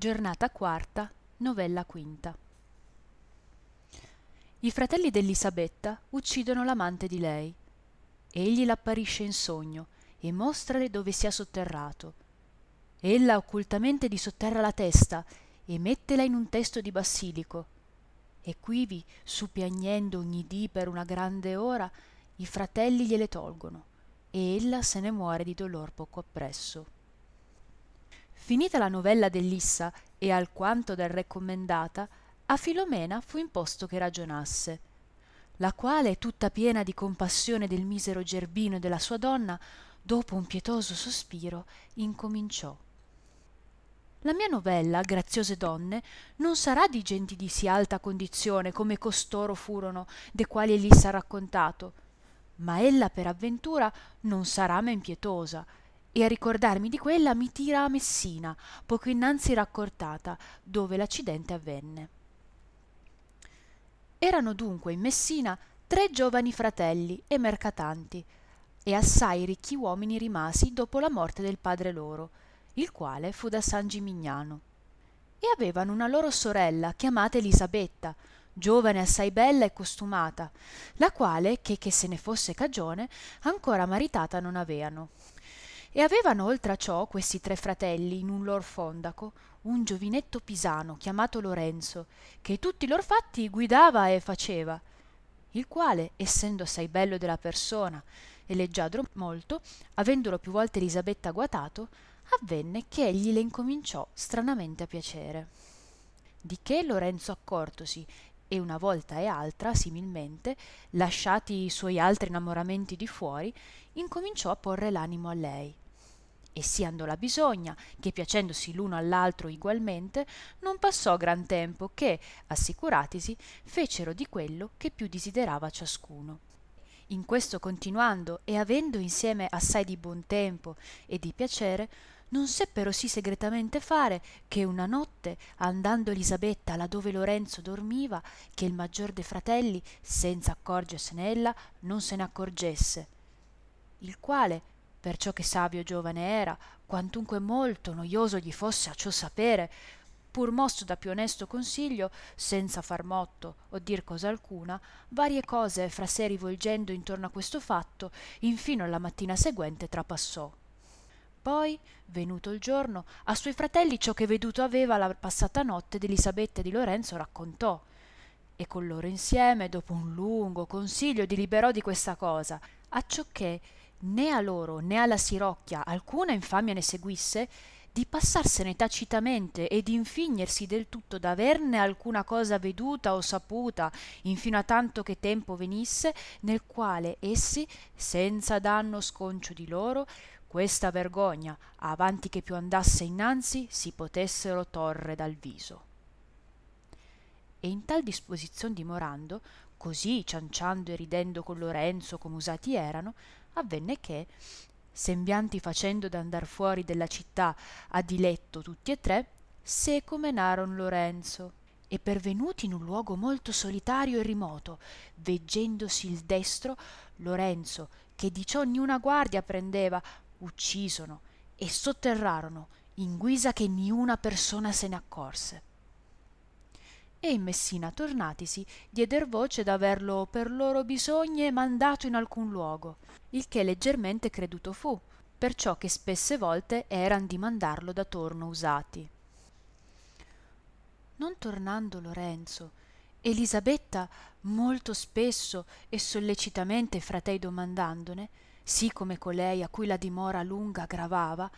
Giornata quarta, novella quinta. I fratelli d'Elisabetta uccidono l'amante di lei. Egli l'apparisce in sogno e mostrale dove sia sotterrato. Ella occultamente disotterra la testa e mettela in un testo di basilico. E quivi, su piagnendo ogni dì per una grande ora, i fratelli gliele tolgono, e ella se ne muore di dolor poco appresso. Finita la novella dell'Issa e alquanto del re commendata, a Filomena fu imposto che ragionasse, la quale, tutta piena di compassione del misero Gerbino e della sua donna, dopo un pietoso sospiro, incominciò. La mia novella, graziose donne, non sarà di genti di sì alta condizione come costoro furono, de quali Elissa ha raccontato, ma ella per avventura non sarà men pietosa, e a ricordarmi di quella mi tira a Messina, poco innanzi raccortata, dove l'accidente avvenne. Erano dunque in Messina tre giovani fratelli e mercatanti, e assai ricchi uomini rimasi dopo la morte del padre loro, il quale fu da San Gimignano. E avevano una loro sorella chiamata Elisabetta, giovane assai bella e costumata, la quale, che, che se ne fosse cagione, ancora maritata non aveano e avevano oltre a ciò questi tre fratelli in un lor fondaco un giovinetto pisano chiamato Lorenzo che tutti i lor fatti guidava e faceva il quale essendo assai bello della persona e leggiadro molto avendolo più volte Elisabetta guatato avvenne che egli le incominciò stranamente a piacere. Di che Lorenzo accortosi e una volta e altra similmente lasciati i suoi altri innamoramenti di fuori incominciò a porre l'animo a lei. E sì andò la bisogna che piacendosi l'uno all'altro igualmente non passò gran tempo che assicuratisi fecero di quello che più desiderava ciascuno. In questo continuando e avendo insieme assai di buon tempo e di piacere non seppero sì segretamente fare che una notte andando elisabetta là dove lorenzo dormiva che il maggior de fratelli senza accorgersene ella non se ne accorgesse. Il quale perciò che savio giovane era quantunque molto noioso gli fosse a ciò sapere pur mosso da più onesto consiglio senza far motto o dir cosa alcuna varie cose fra sé rivolgendo intorno a questo fatto infino alla mattina seguente trapassò poi venuto il giorno a suoi fratelli ciò che veduto aveva la passata notte d'elisabetta e di lorenzo raccontò. E con loro insieme dopo un lungo consiglio diliberò di questa cosa acciò che né a loro né alla sirocchia alcuna infamia ne seguisse di passarsene tacitamente e di infignersi del tutto d'averne alcuna cosa veduta o saputa infino a tanto che tempo venisse nel quale essi senza danno sconcio di loro questa vergogna avanti che più andasse innanzi si potessero torre dal viso. E in tal disposizione dimorando così cianciando e ridendo con lorenzo come usati erano avvenne che sembianti facendo d'andar fuori della città a diletto tutti e tre seco menaron lorenzo. E pervenuti in un luogo molto solitario e rimoto veggendosi il destro lorenzo che di ciò niuna guardia prendeva uccisono e sotterrarono in guisa che niuna persona se ne accorse. E in Messina tornatisi dieder voce d'averlo per loro bisogne mandato in alcun luogo il che leggermente creduto fu perciò che spesse volte eran di mandarlo da torno usati. Non tornando lorenzo elisabetta molto spesso e sollecitamente fratei domandandone sì come colei a cui la dimora lunga gravava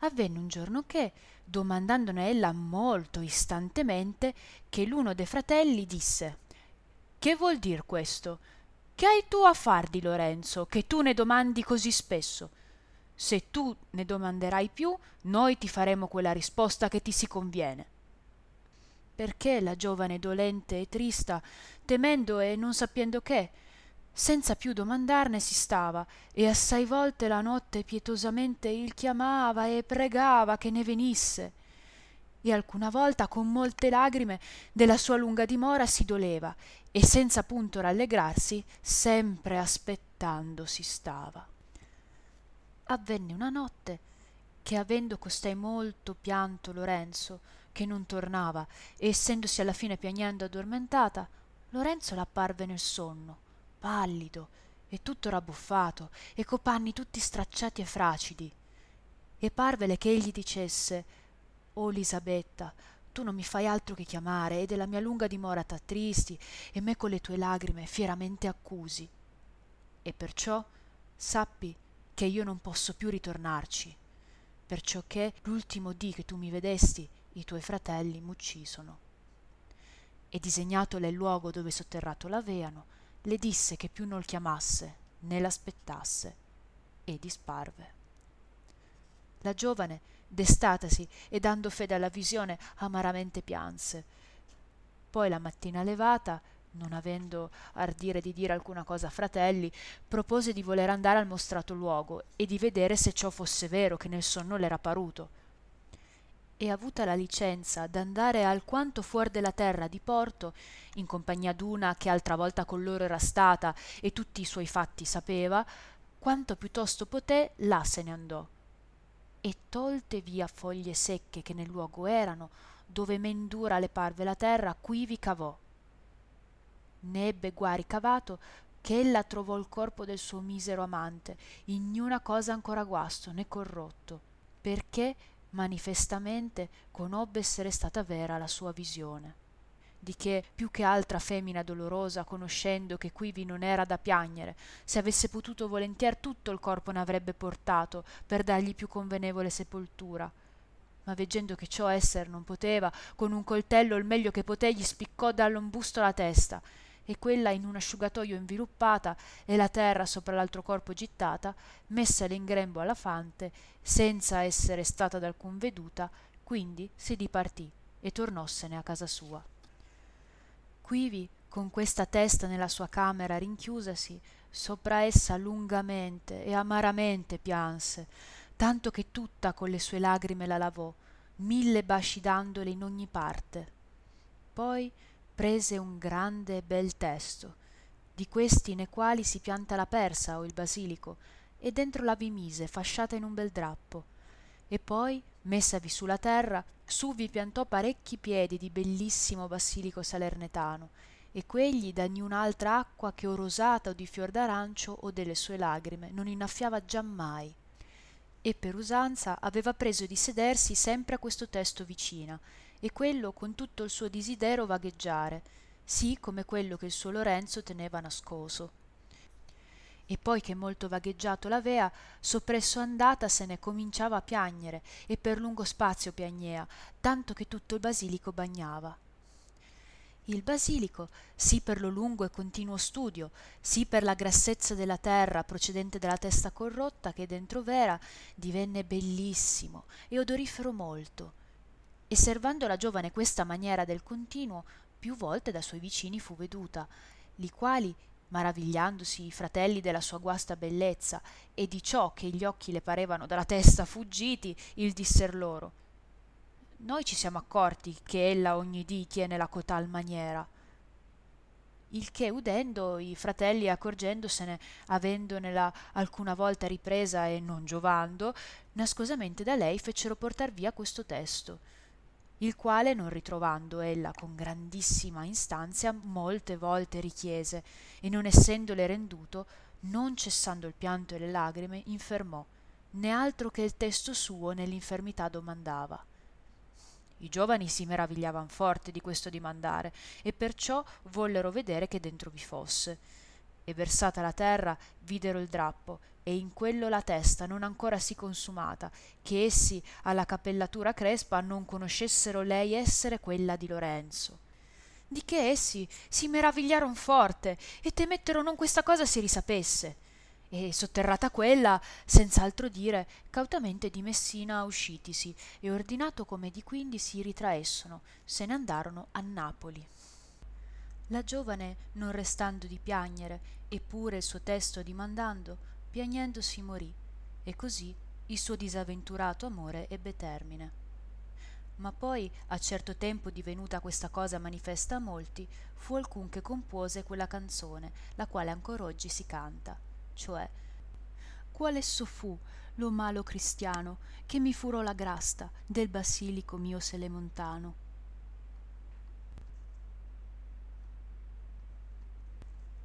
avvenne un giorno che domandandone ella molto istantemente che l'uno de fratelli disse che vuol dir questo? Che hai tu a far di lorenzo che tu ne domandi così spesso? Se tu ne domanderai più noi ti faremo quella risposta che ti si conviene. Perché la giovane dolente e trista temendo e non sappiendo che senza più domandarne si stava e assai volte la notte pietosamente il chiamava e pregava che ne venisse. E alcuna volta con molte lagrime della sua lunga dimora si doleva e senza punto rallegrarsi sempre aspettando si stava. Avvenne una notte che avendo costei molto pianto Lorenzo che non tornava e essendosi alla fine piagnendo addormentata Lorenzo l'apparve nel sonno pallido e tutto rabbuffato e co panni tutti stracciati e fracidi. E parvele che egli dicesse o lisabetta tu non mi fai altro che chiamare e della mia lunga dimora t'attristi e me con le tue lagrime fieramente accusi. E perciò sappi che io non posso più ritornarci perciò che l'ultimo dì che tu mi vedesti i tuoi fratelli m'uccisono. E disegnatole il luogo dove sotterrato l'aveano le disse che più non chiamasse né l'aspettasse e disparve. La giovane destatasi e dando fede alla visione amaramente pianse. Poi la mattina levata non avendo ardire di dire alcuna cosa a fratelli propose di voler andare al mostrato luogo e di vedere se ciò fosse vero che nel sonno l'era paruto e avuta la licenza d'andare alquanto fuor della terra di porto in compagnia d'una che altra volta con loro era stata e tutti i suoi fatti sapeva quanto più tosto poté là se ne andò. E tolte via foglie secche che nel luogo erano dove men dura le parve la terra quivi cavò. Ne ebbe guari cavato che ella trovò il corpo del suo misero amante in niuna cosa ancora guasto né corrotto perché manifestamente conobbe essere stata vera la sua visione. Di che più che altra femmina dolorosa conoscendo che quivi non era da piagnere se avesse potuto volentier tutto il corpo ne avrebbe portato per dargli più convenevole sepoltura. Ma veggendo che ciò esser non poteva con un coltello il meglio che poté gli spiccò dallo un busto la testa e quella in un asciugatojo inviluppata e la terra sopra l'altro corpo gittata messale in grembo alla fante senza essere stata d'alcun veduta quindi si dipartì e tornossene a casa sua. Quivi con questa testa nella sua camera rinchiusasi sopra essa lungamente e amaramente pianse tanto che tutta con le sue lagrime la lavò mille basci dandole in ogni parte. Poi prese un grande e bel testo. Di questi ne quali si pianta la persa o il basilico e dentro la vi mise fasciata in un bel drappo. E poi messavi su la terra su vi piantò parecchi piedi di bellissimo basilico salernetano e quegli da niun'altra acqua che o rosata o di fior d'arancio o delle sue lagrime non innaffiava giammai e per usanza aveva preso di sedersi sempre a questo testo vicina e quello con tutto il suo disidero vagheggiare sì come quello che il suo lorenzo teneva nascoso. E poi che molto vagheggiato l'avea soppresso andatasene cominciava a piagnere e per lungo spazio piagnea tanto che tutto il basilico bagnava. Il basilico sì per lo lungo e continuo studio sì per la grassezza della terra procedente dalla testa corrotta che dentro v'era divenne bellissimo e odorifero molto e servando la giovane questa maniera del continuo più volte da suoi vicini fu veduta li quali maravigliandosi i fratelli della sua guasta bellezza e di ciò che gli occhi le parevano dalla testa fuggiti il disser loro noi ci siamo accorti che ella ogni dì tiene la cotal maniera. Il che udendo i fratelli accorgendosene avendonela alcuna volta ripresa e non giovando nascosamente da lei fecero portar via questo testo il quale non ritrovando ella con grandissima instanzia molte volte richiese e non essendole renduto non cessando il pianto e le lagrime infermò né altro che il testo suo nell'infermità domandava i giovani si meravigliavan forte di questo dimandare e perciò vollero vedere che dentro vi fosse. E versata la terra videro il drappo e in quello la testa non ancora sì consumata che essi alla cappellatura crespa non conoscessero lei essere quella di lorenzo. Di che essi si meravigliaron forte e temettero non questa cosa si risapesse. E sotterrata quella senz'altro dire cautamente di messina uscitisi e ordinato come di quindi si ritraessono se ne andarono a napoli. La giovane non restando di piagnere eppure il suo testo dimandando piagnendo si morì e così il suo disavventurato amore ebbe termine. Ma poi a certo tempo divenuta questa cosa manifesta a molti fu alcun che compose quella canzone la quale ancor oggi si canta cioè qual esso fu lo malo cristiano che mi furò la grasta del basilico mio selemontano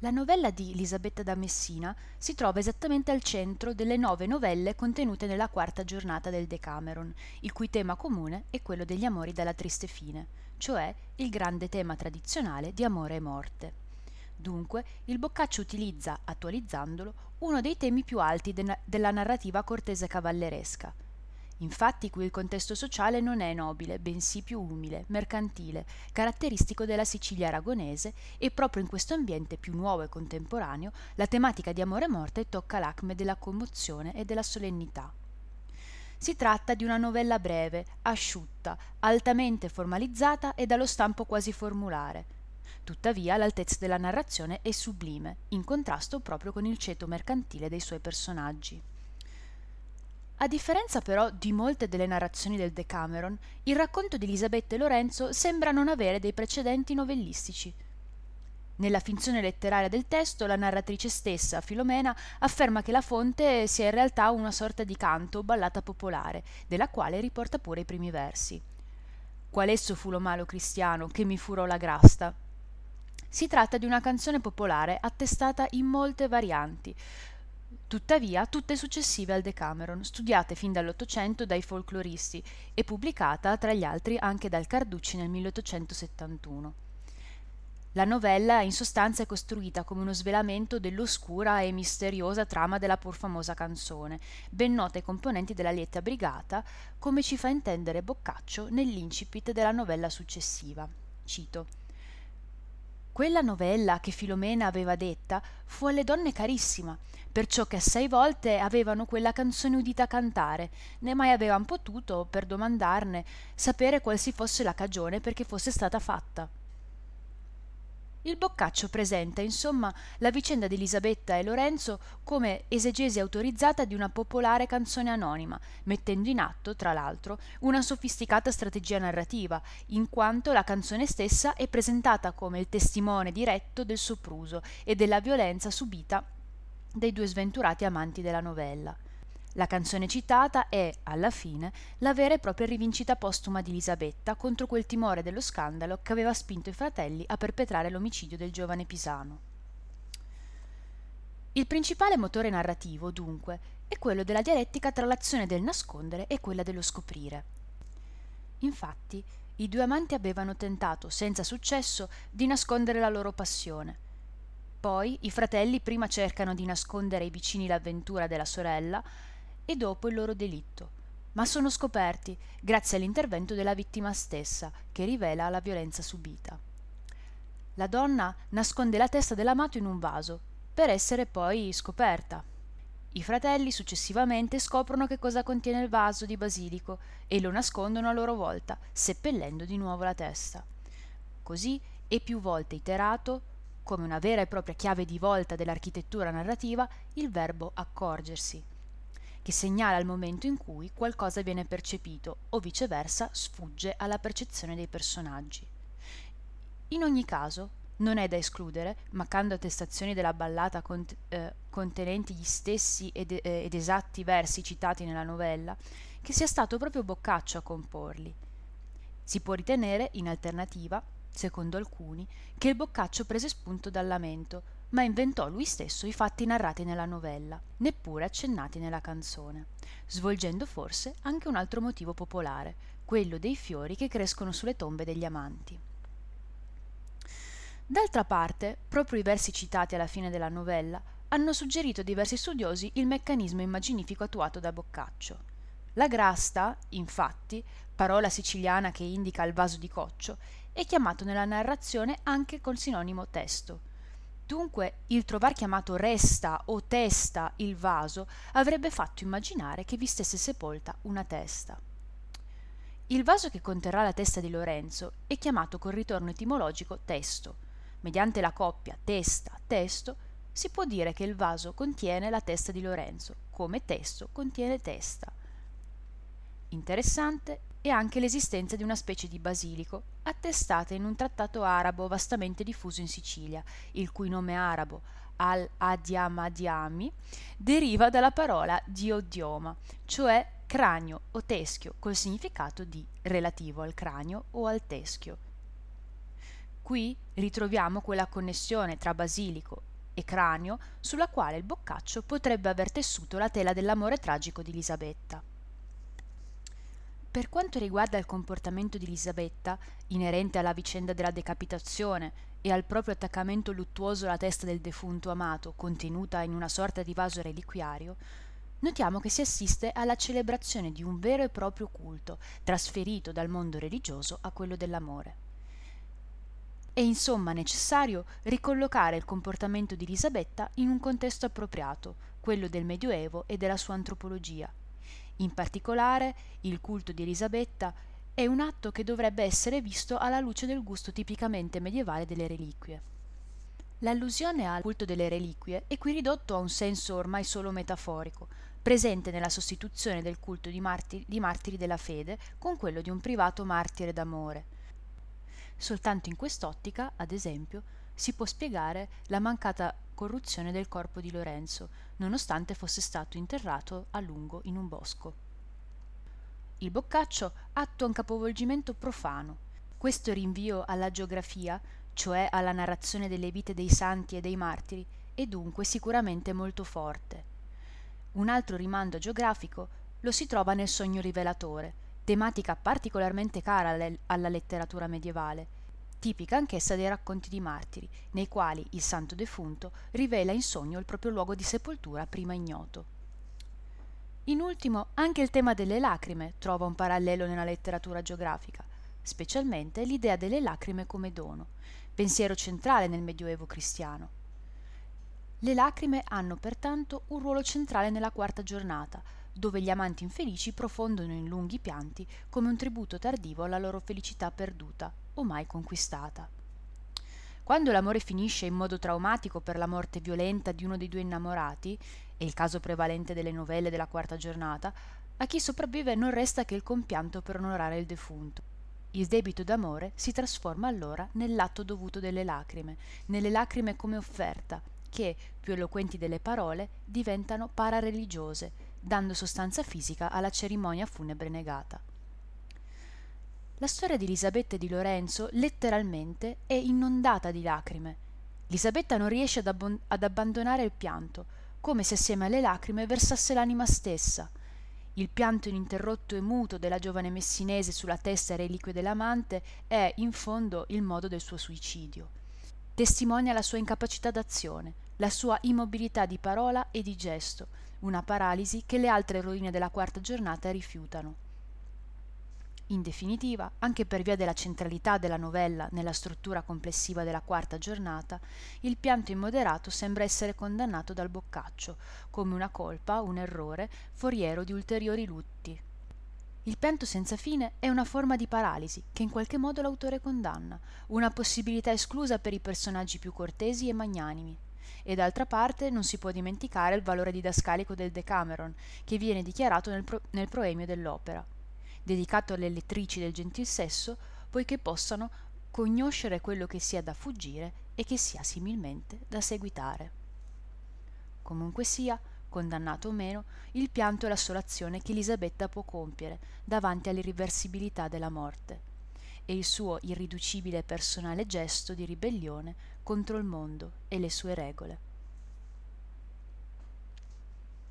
La novella di Elisabetta da Messina si trova esattamente al centro delle nove novelle contenute nella quarta giornata del Decameron, il cui tema comune è quello degli amori dalla triste fine, cioè il grande tema tradizionale di amore e morte. Dunque, il Boccaccio utilizza, attualizzandolo, uno dei temi più alti de- della narrativa cortese cavalleresca, Infatti qui il contesto sociale non è nobile, bensì più umile, mercantile, caratteristico della Sicilia aragonese e proprio in questo ambiente più nuovo e contemporaneo la tematica di amore e morte tocca l'acme della commozione e della solennità. Si tratta di una novella breve, asciutta, altamente formalizzata e dallo stampo quasi formulare. Tuttavia l'altezza della narrazione è sublime, in contrasto proprio con il ceto mercantile dei suoi personaggi. A differenza però di molte delle narrazioni del Decameron, il racconto di Elisabetta e Lorenzo sembra non avere dei precedenti novellistici. Nella finzione letteraria del testo, la narratrice stessa, Filomena, afferma che la fonte sia in realtà una sorta di canto o ballata popolare, della quale riporta pure i primi versi. Qual esso fu lo malo cristiano che mi furò la grasta? Si tratta di una canzone popolare attestata in molte varianti, tuttavia tutte successive al Decameron, studiate fin dall'Ottocento dai folcloristi e pubblicata tra gli altri anche dal Carducci nel 1871. La novella in sostanza è costruita come uno svelamento dell'oscura e misteriosa trama della pur famosa canzone, ben nota ai componenti della lieta brigata, come ci fa intendere Boccaccio nell'incipit della novella successiva. Cito quella novella che Filomena aveva detta fu alle donne carissima, perciò che assai volte avevano quella canzone udita cantare, né mai avevan potuto, per domandarne, sapere qual si fosse la cagione perché fosse stata fatta. Il Boccaccio presenta, insomma, la vicenda di Elisabetta e Lorenzo come esegesi autorizzata di una popolare canzone anonima, mettendo in atto, tra l'altro, una sofisticata strategia narrativa, in quanto la canzone stessa è presentata come il testimone diretto del sopruso e della violenza subita dai due sventurati amanti della novella. La canzone citata è, alla fine, la vera e propria rivincita postuma di Elisabetta contro quel timore dello scandalo che aveva spinto i fratelli a perpetrare l'omicidio del giovane Pisano. Il principale motore narrativo, dunque, è quello della dialettica tra l'azione del nascondere e quella dello scoprire. Infatti, i due amanti avevano tentato, senza successo, di nascondere la loro passione. Poi i fratelli prima cercano di nascondere ai vicini l'avventura della sorella, e dopo il loro delitto, ma sono scoperti grazie all'intervento della vittima stessa, che rivela la violenza subita. La donna nasconde la testa dell'amato in un vaso, per essere poi scoperta. I fratelli successivamente scoprono che cosa contiene il vaso di basilico e lo nascondono a loro volta, seppellendo di nuovo la testa. Così è più volte iterato, come una vera e propria chiave di volta dell'architettura narrativa, il verbo accorgersi che segnala il momento in cui qualcosa viene percepito o viceversa sfugge alla percezione dei personaggi. In ogni caso, non è da escludere, mancando attestazioni della ballata cont- eh, contenenti gli stessi ed, eh, ed esatti versi citati nella novella, che sia stato proprio Boccaccio a comporli. Si può ritenere, in alternativa, secondo alcuni, che il Boccaccio prese spunto dal lamento, ma inventò lui stesso i fatti narrati nella novella, neppure accennati nella canzone, svolgendo forse anche un altro motivo popolare, quello dei fiori che crescono sulle tombe degli amanti. D'altra parte, proprio i versi citati alla fine della novella hanno suggerito a diversi studiosi il meccanismo immaginifico attuato da Boccaccio. La grasta, infatti, parola siciliana che indica il vaso di coccio, è chiamato nella narrazione anche col sinonimo testo, Dunque il trovar chiamato resta o testa il vaso avrebbe fatto immaginare che vi stesse sepolta una testa. Il vaso che conterrà la testa di Lorenzo è chiamato col ritorno etimologico testo. Mediante la coppia testa-testo si può dire che il vaso contiene la testa di Lorenzo, come testo contiene testa. Interessante è anche l'esistenza di una specie di basilico, attestata in un trattato arabo vastamente diffuso in Sicilia, il cui nome arabo, al-adiamadiami deriva dalla parola diodioma, cioè cranio o teschio, col significato di relativo al cranio o al teschio. Qui ritroviamo quella connessione tra basilico e cranio sulla quale il Boccaccio potrebbe aver tessuto la tela dell'amore tragico di Elisabetta. Per quanto riguarda il comportamento di Elisabetta, inerente alla vicenda della decapitazione e al proprio attaccamento luttuoso alla testa del defunto amato, contenuta in una sorta di vaso reliquiario, notiamo che si assiste alla celebrazione di un vero e proprio culto, trasferito dal mondo religioso a quello dell'amore. È insomma necessario ricollocare il comportamento di Elisabetta in un contesto appropriato, quello del Medioevo e della sua antropologia. In particolare, il culto di Elisabetta è un atto che dovrebbe essere visto alla luce del gusto tipicamente medievale delle reliquie. L'allusione al culto delle reliquie è qui ridotto a un senso ormai solo metaforico, presente nella sostituzione del culto di martiri, di martiri della fede con quello di un privato martire d'amore, Soltanto in quest'ottica, ad esempio, si può spiegare la mancata corruzione del corpo di Lorenzo, nonostante fosse stato interrato a lungo in un bosco. Il Boccaccio attua un capovolgimento profano. Questo rinvio alla geografia, cioè alla narrazione delle vite dei santi e dei martiri, è dunque sicuramente molto forte. Un altro rimando geografico lo si trova nel sogno rivelatore, tematica particolarmente cara alla letteratura medievale, tipica anch'essa dei racconti di martiri, nei quali il santo defunto rivela in sogno il proprio luogo di sepoltura prima ignoto. In ultimo, anche il tema delle lacrime trova un parallelo nella letteratura geografica, specialmente l'idea delle lacrime come dono, pensiero centrale nel Medioevo cristiano. Le lacrime hanno pertanto un ruolo centrale nella quarta giornata, dove gli amanti infelici profondono in lunghi pianti come un tributo tardivo alla loro felicità perduta o mai conquistata. Quando l'amore finisce in modo traumatico per la morte violenta di uno dei due innamorati, è il caso prevalente delle novelle della quarta giornata, a chi sopravvive non resta che il compianto per onorare il defunto. Il debito d'amore si trasforma allora nell'atto dovuto delle lacrime, nelle lacrime come offerta, che, più eloquenti delle parole, diventano parareligiose, dando sostanza fisica alla cerimonia funebre negata. La storia di Elisabetta e di Lorenzo letteralmente è inondata di lacrime. Elisabetta non riesce ad, abbon- ad abbandonare il pianto, come se assieme alle lacrime versasse l'anima stessa. Il pianto ininterrotto e muto della giovane messinese sulla testa reliquie dell'amante è, in fondo, il modo del suo suicidio. Testimonia la sua incapacità d'azione, la sua immobilità di parola e di gesto, una paralisi che le altre eroine della quarta giornata rifiutano. In definitiva, anche per via della centralità della novella nella struttura complessiva della quarta giornata, il pianto immoderato sembra essere condannato dal Boccaccio come una colpa, un errore, foriero di ulteriori lutti. Il pianto senza fine è una forma di paralisi che in qualche modo l'autore condanna, una possibilità esclusa per i personaggi più cortesi e magnanimi e d'altra parte non si può dimenticare il valore didascalico del Decameron, che viene dichiarato nel, pro- nel proemio dell'opera, dedicato alle lettrici del gentil sesso, poiché possano conoscere quello che sia da fuggire e che sia similmente da seguitare. Comunque sia, condannato o meno, il pianto è la sola azione che Elisabetta può compiere davanti all'irriversibilità della morte e il suo irriducibile personale gesto di ribellione contro il mondo e le sue regole.